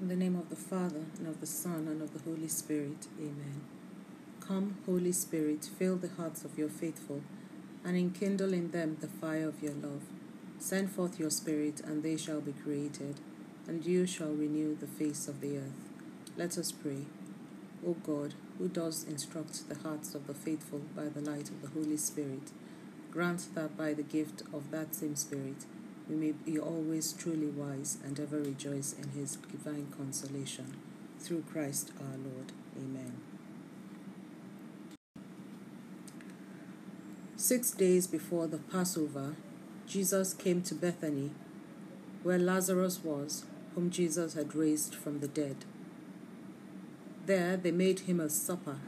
In the name of the Father, and of the Son, and of the Holy Spirit. Amen. Come, Holy Spirit, fill the hearts of your faithful, and enkindle in them the fire of your love. Send forth your Spirit, and they shall be created, and you shall renew the face of the earth. Let us pray. O God, who does instruct the hearts of the faithful by the light of the Holy Spirit, grant that by the gift of that same Spirit, we may be always truly wise and ever rejoice in his divine consolation. Through Christ our Lord. Amen. Six days before the Passover, Jesus came to Bethany, where Lazarus was, whom Jesus had raised from the dead. There they made him a supper.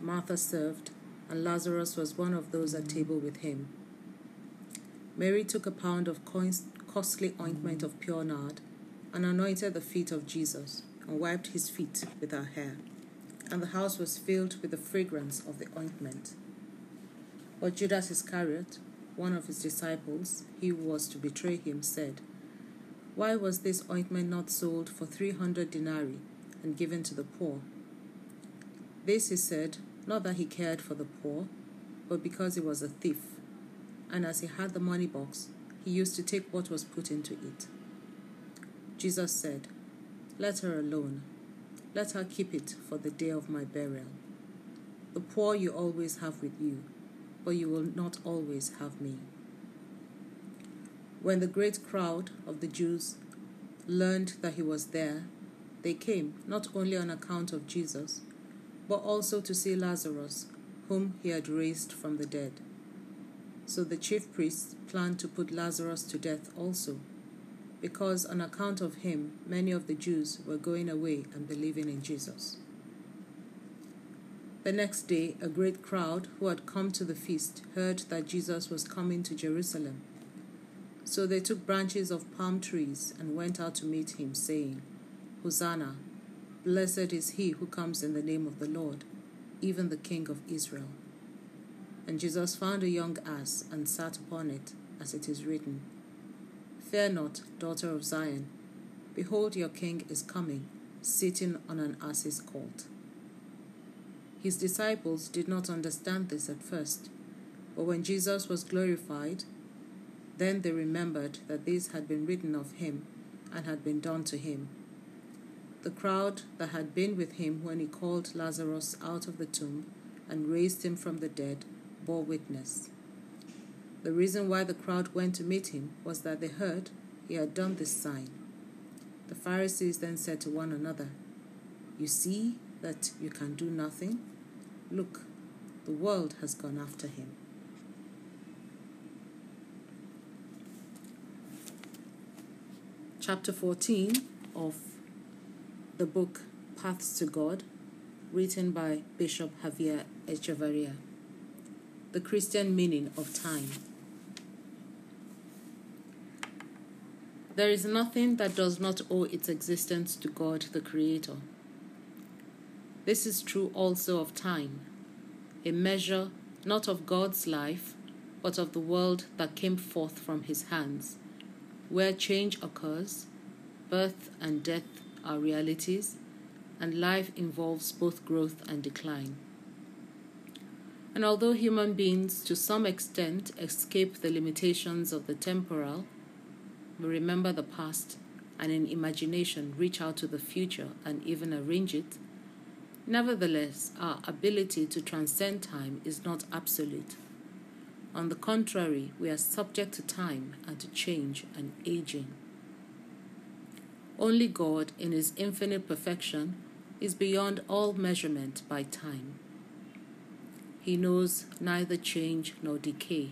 Martha served, and Lazarus was one of those at table with him. Mary took a pound of costly ointment of pure nard and anointed the feet of Jesus and wiped his feet with her hair. And the house was filled with the fragrance of the ointment. But Judas Iscariot, one of his disciples, he who was to betray him, said, Why was this ointment not sold for three hundred denarii and given to the poor? This he said, not that he cared for the poor, but because he was a thief and as he had the money box, he used to take what was put into it. Jesus said, Let her alone. Let her keep it for the day of my burial. The poor you always have with you, but you will not always have me. When the great crowd of the Jews learned that he was there, they came not only on account of Jesus, but also to see Lazarus, whom he had raised from the dead. So the chief priests planned to put Lazarus to death also, because on account of him, many of the Jews were going away and believing in Jesus. The next day, a great crowd who had come to the feast heard that Jesus was coming to Jerusalem. So they took branches of palm trees and went out to meet him, saying, Hosanna! Blessed is he who comes in the name of the Lord, even the King of Israel. And Jesus found a young ass and sat upon it, as it is written Fear not, daughter of Zion. Behold, your king is coming, sitting on an ass's colt. His disciples did not understand this at first, but when Jesus was glorified, then they remembered that this had been written of him and had been done to him. The crowd that had been with him when he called Lazarus out of the tomb and raised him from the dead bore witness. The reason why the crowd went to meet him was that they heard he had done this sign. The Pharisees then said to one another, You see that you can do nothing? Look, the world has gone after him. Chapter 14 of the book Paths to God, written by Bishop Javier Echevarria the Christian meaning of time. There is nothing that does not owe its existence to God the Creator. This is true also of time, a measure not of God's life, but of the world that came forth from His hands, where change occurs, birth and death are realities, and life involves both growth and decline. And although human beings to some extent escape the limitations of the temporal, we remember the past and in imagination reach out to the future and even arrange it, nevertheless, our ability to transcend time is not absolute. On the contrary, we are subject to time and to change and aging. Only God, in His infinite perfection, is beyond all measurement by time. He knows neither change nor decay.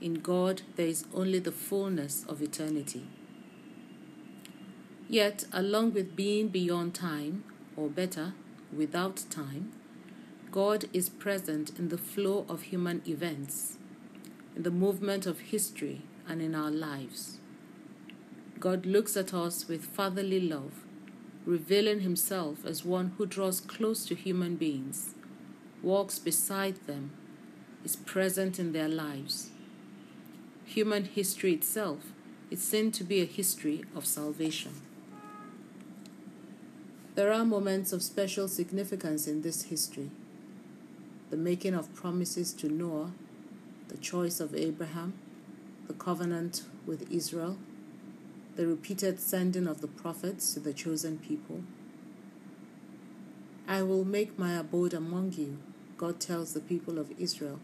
In God, there is only the fullness of eternity. Yet, along with being beyond time, or better, without time, God is present in the flow of human events, in the movement of history, and in our lives. God looks at us with fatherly love, revealing himself as one who draws close to human beings walks beside them, is present in their lives. Human history itself is seen to be a history of salvation. There are moments of special significance in this history the making of promises to Noah, the choice of Abraham, the covenant with Israel, the repeated sending of the prophets to the chosen people. I will make my abode among you, God tells the people of Israel,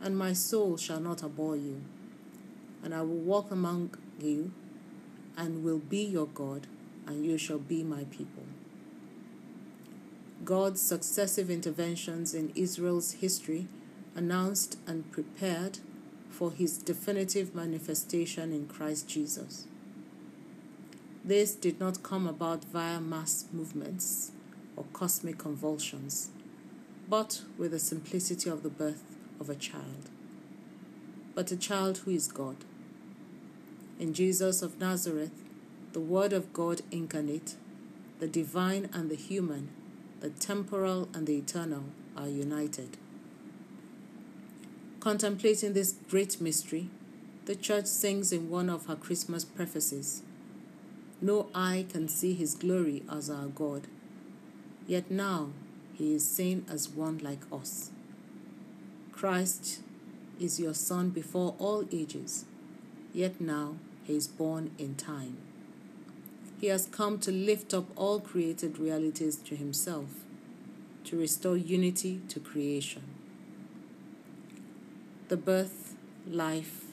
and my soul shall not abhor you. And I will walk among you, and will be your God, and you shall be my people. God's successive interventions in Israel's history announced and prepared for his definitive manifestation in Christ Jesus. This did not come about via mass movements or cosmic convulsions, but with the simplicity of the birth of a child. But a child who is God. In Jesus of Nazareth, the Word of God incarnate, the divine and the human the temporal and the eternal are united. Contemplating this great mystery, the church sings in one of her Christmas prefaces No eye can see his glory as our God, yet now he is seen as one like us. Christ is your Son before all ages, yet now he is born in time. He has come to lift up all created realities to Himself, to restore unity to creation. The birth, life,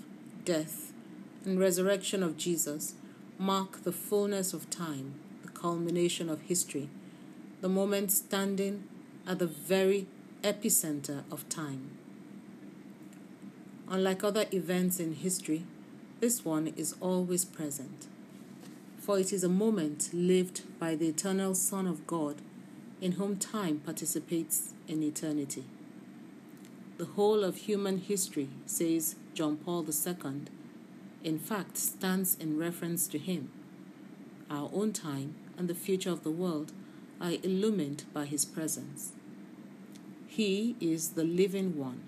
death, and resurrection of Jesus mark the fullness of time, the culmination of history, the moment standing at the very epicenter of time. Unlike other events in history, this one is always present for it is a moment lived by the eternal Son of God, in whom time participates in eternity. The whole of human history, says John Paul II, in fact stands in reference to him. Our own time and the future of the world are illumined by his presence. He is the living one,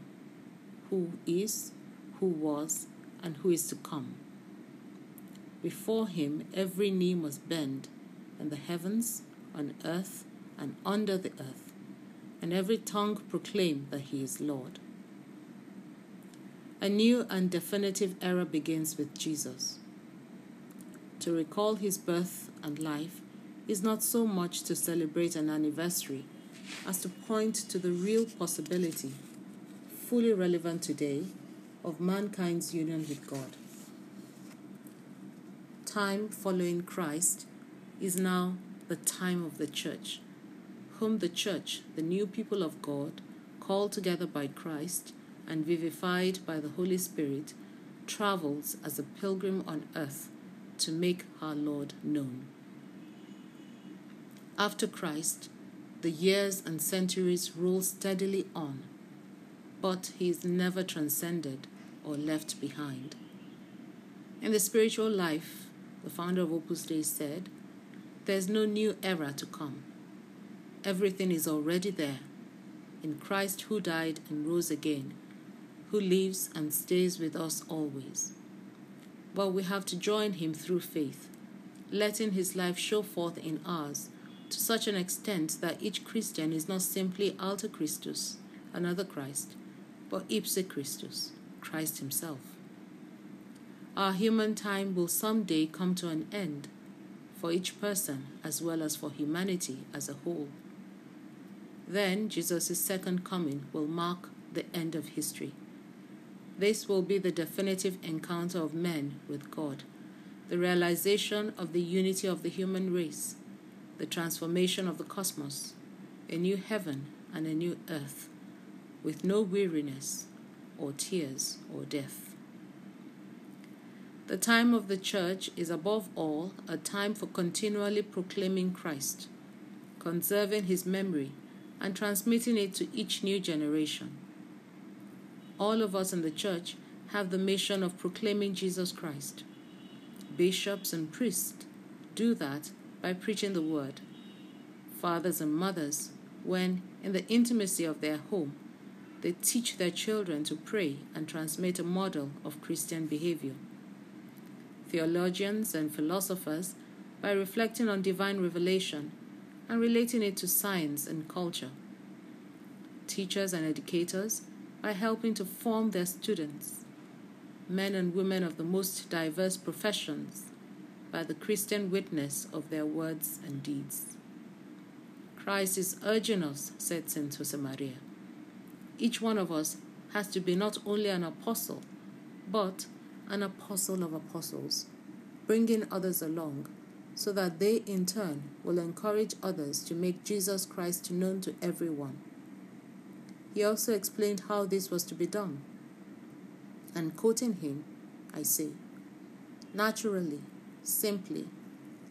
who is, who was, and who is to come. Before him every knee must bend, in the heavens, on earth, and under the earth, and every tongue proclaim that he is Lord. A new and definitive era begins with Jesus. To recall his birth and life is not so much to celebrate an anniversary as to point to the real possibility, fully relevant today, of mankind's union with God time following Christ is now the time of the church, whom the church, the new people of God, called together by Christ and vivified by the Holy Spirit, travels as a pilgrim on earth to make our Lord known. After Christ, the years and centuries roll steadily on, but he is never transcended or left behind. In the spiritual life, the founder of Opus Dei said, There's no new era to come. Everything is already there in Christ who died and rose again, who lives and stays with us always. But we have to join him through faith, letting his life show forth in ours to such an extent that each Christian is not simply alter Christus, another Christ, but ipse Christus, Christ himself. Our human time will someday come to an end for each person as well as for humanity as a whole. Then Jesus' second coming will mark the end of history. This will be the definitive encounter of men with God, the realization of the unity of the human race, the transformation of the cosmos, a new heaven and a new earth, with no weariness or tears or death. The time of the church is above all a time for continually proclaiming Christ, conserving his memory, and transmitting it to each new generation. All of us in the church have the mission of proclaiming Jesus Christ. Bishops and priests do that by preaching the word. Fathers and mothers, when in the intimacy of their home, they teach their children to pray and transmit a model of Christian behavior theologians, and philosophers, by reflecting on divine revelation, and relating it to science and culture. Teachers and educators by helping to form their students, men and women of the most diverse professions, by the Christian witness of their words and deeds. Christ is urging us, said St. Josemaria. Each one of us has to be not only an apostle, but an apostle of apostles, bringing others along so that they in turn will encourage others to make Jesus Christ known to everyone. He also explained how this was to be done. And quoting him, I say, Naturally, simply,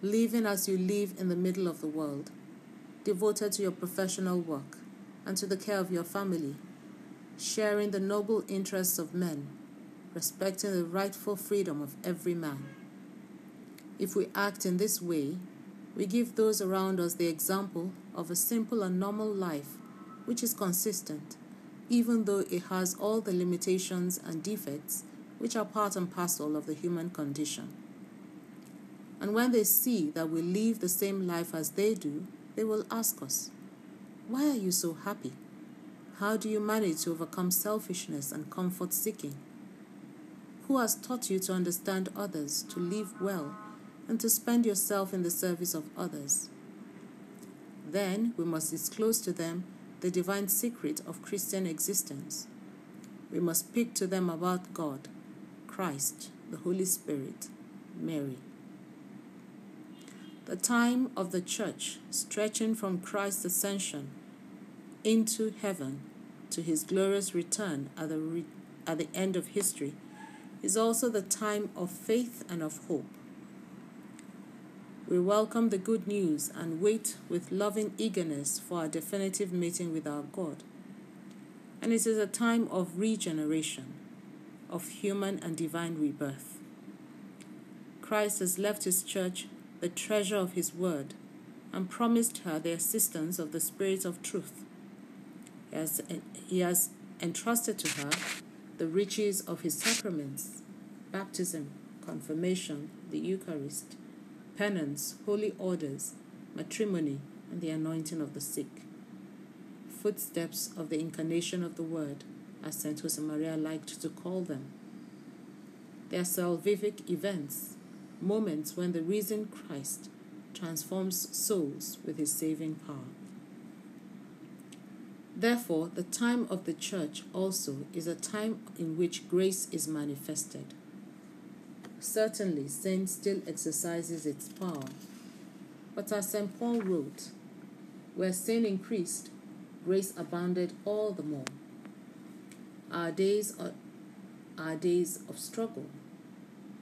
living as you live in the middle of the world, devoted to your professional work and to the care of your family, sharing the noble interests of men, respecting the rightful freedom of every man. If we act in this way, we give those around us the example of a simple and normal life which is consistent, even though it has all the limitations and defects which are part and parcel of the human condition. And when they see that we live the same life as they do, they will ask us, Why are you so happy? How do you manage to overcome selfishness and comfort seeking? Who has taught you to understand others, to live well, and to spend yourself in the service of others? Then we must disclose to them the divine secret of Christian existence. We must speak to them about God, Christ, the Holy Spirit, Mary. The time of the church stretching from Christ's ascension into heaven to his glorious return at the, re- at the end of history is also the time of faith and of hope. We welcome the good news and wait with loving eagerness for our definitive meeting with our God. And it is a time of regeneration, of human and divine rebirth. Christ has left his church the treasure of his word and promised her the assistance of the Spirit of truth he has, he has entrusted to her the riches of his sacraments baptism, confirmation, the Eucharist, penance, holy orders, matrimony, and the anointing of the sick. Footsteps of the incarnation of the Word, as St. Josemaria liked to call them. They are salvific events, moments when the risen Christ transforms souls with his saving power. Therefore, the time of the church also is a time in which grace is manifested. Certainly, sin still exercises its power. But as St. Paul wrote, where sin increased, grace abounded all the more. Our days are, are days of struggle.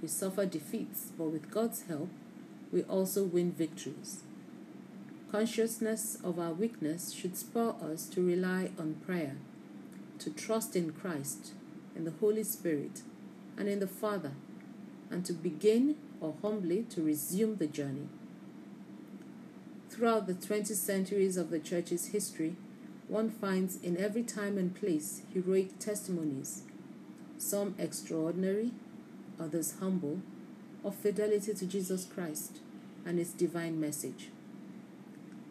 We suffer defeats, but with God's help, we also win victories. Consciousness of our weakness should spur us to rely on prayer, to trust in Christ, in the Holy Spirit, and in the Father, and to begin or humbly to resume the journey. Throughout the 20 centuries of the Church's history, one finds in every time and place heroic testimonies, some extraordinary, others humble, of fidelity to Jesus Christ and His divine message.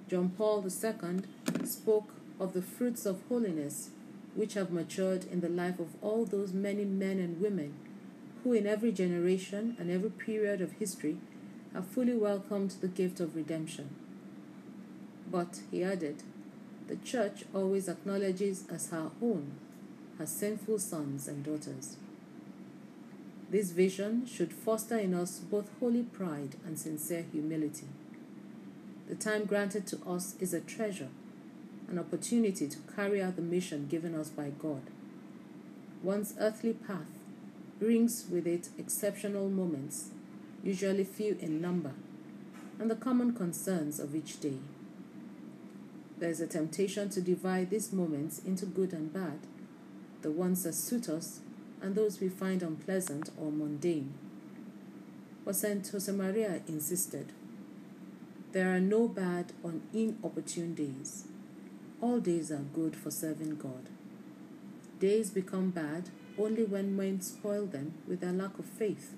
John Paul II spoke of the fruits of holiness which have matured in the life of all those many men and women who, in every generation and every period of history, have fully welcomed the gift of redemption. But, he added, the Church always acknowledges as her own her sinful sons and daughters. This vision should foster in us both holy pride and sincere humility. The time granted to us is a treasure, an opportunity to carry out the mission given us by God. One's earthly path brings with it exceptional moments, usually few in number, and the common concerns of each day. There is a temptation to divide these moments into good and bad, the ones that suit us and those we find unpleasant or mundane. But St. Josemaria insisted there are no bad or inopportune days. All days are good for serving God. Days become bad only when men spoil them with their lack of faith,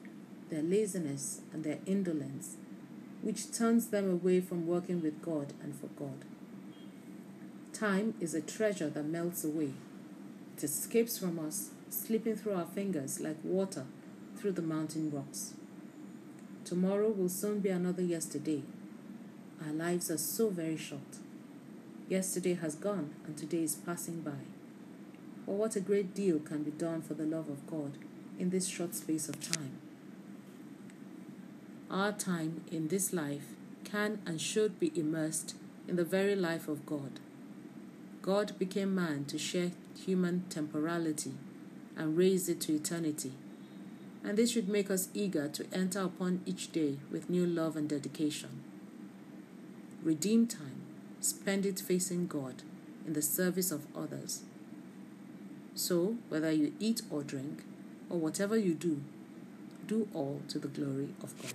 their laziness, and their indolence, which turns them away from working with God and for God. Time is a treasure that melts away. It escapes from us, slipping through our fingers like water through the mountain rocks. Tomorrow will soon be another yesterday. Our lives are so very short. Yesterday has gone and today is passing by. But what a great deal can be done for the love of God in this short space of time. Our time in this life can and should be immersed in the very life of God. God became man to share human temporality and raise it to eternity. And this should make us eager to enter upon each day with new love and dedication. Redeem time, spend it facing God in the service of others. So, whether you eat or drink, or whatever you do, do all to the glory of God.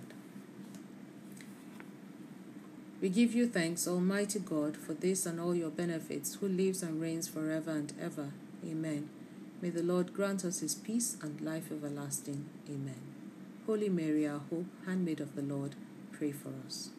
We give you thanks, Almighty God, for this and all your benefits, who lives and reigns forever and ever. Amen. May the Lord grant us his peace and life everlasting. Amen. Holy Mary, our hope, handmaid of the Lord, pray for us.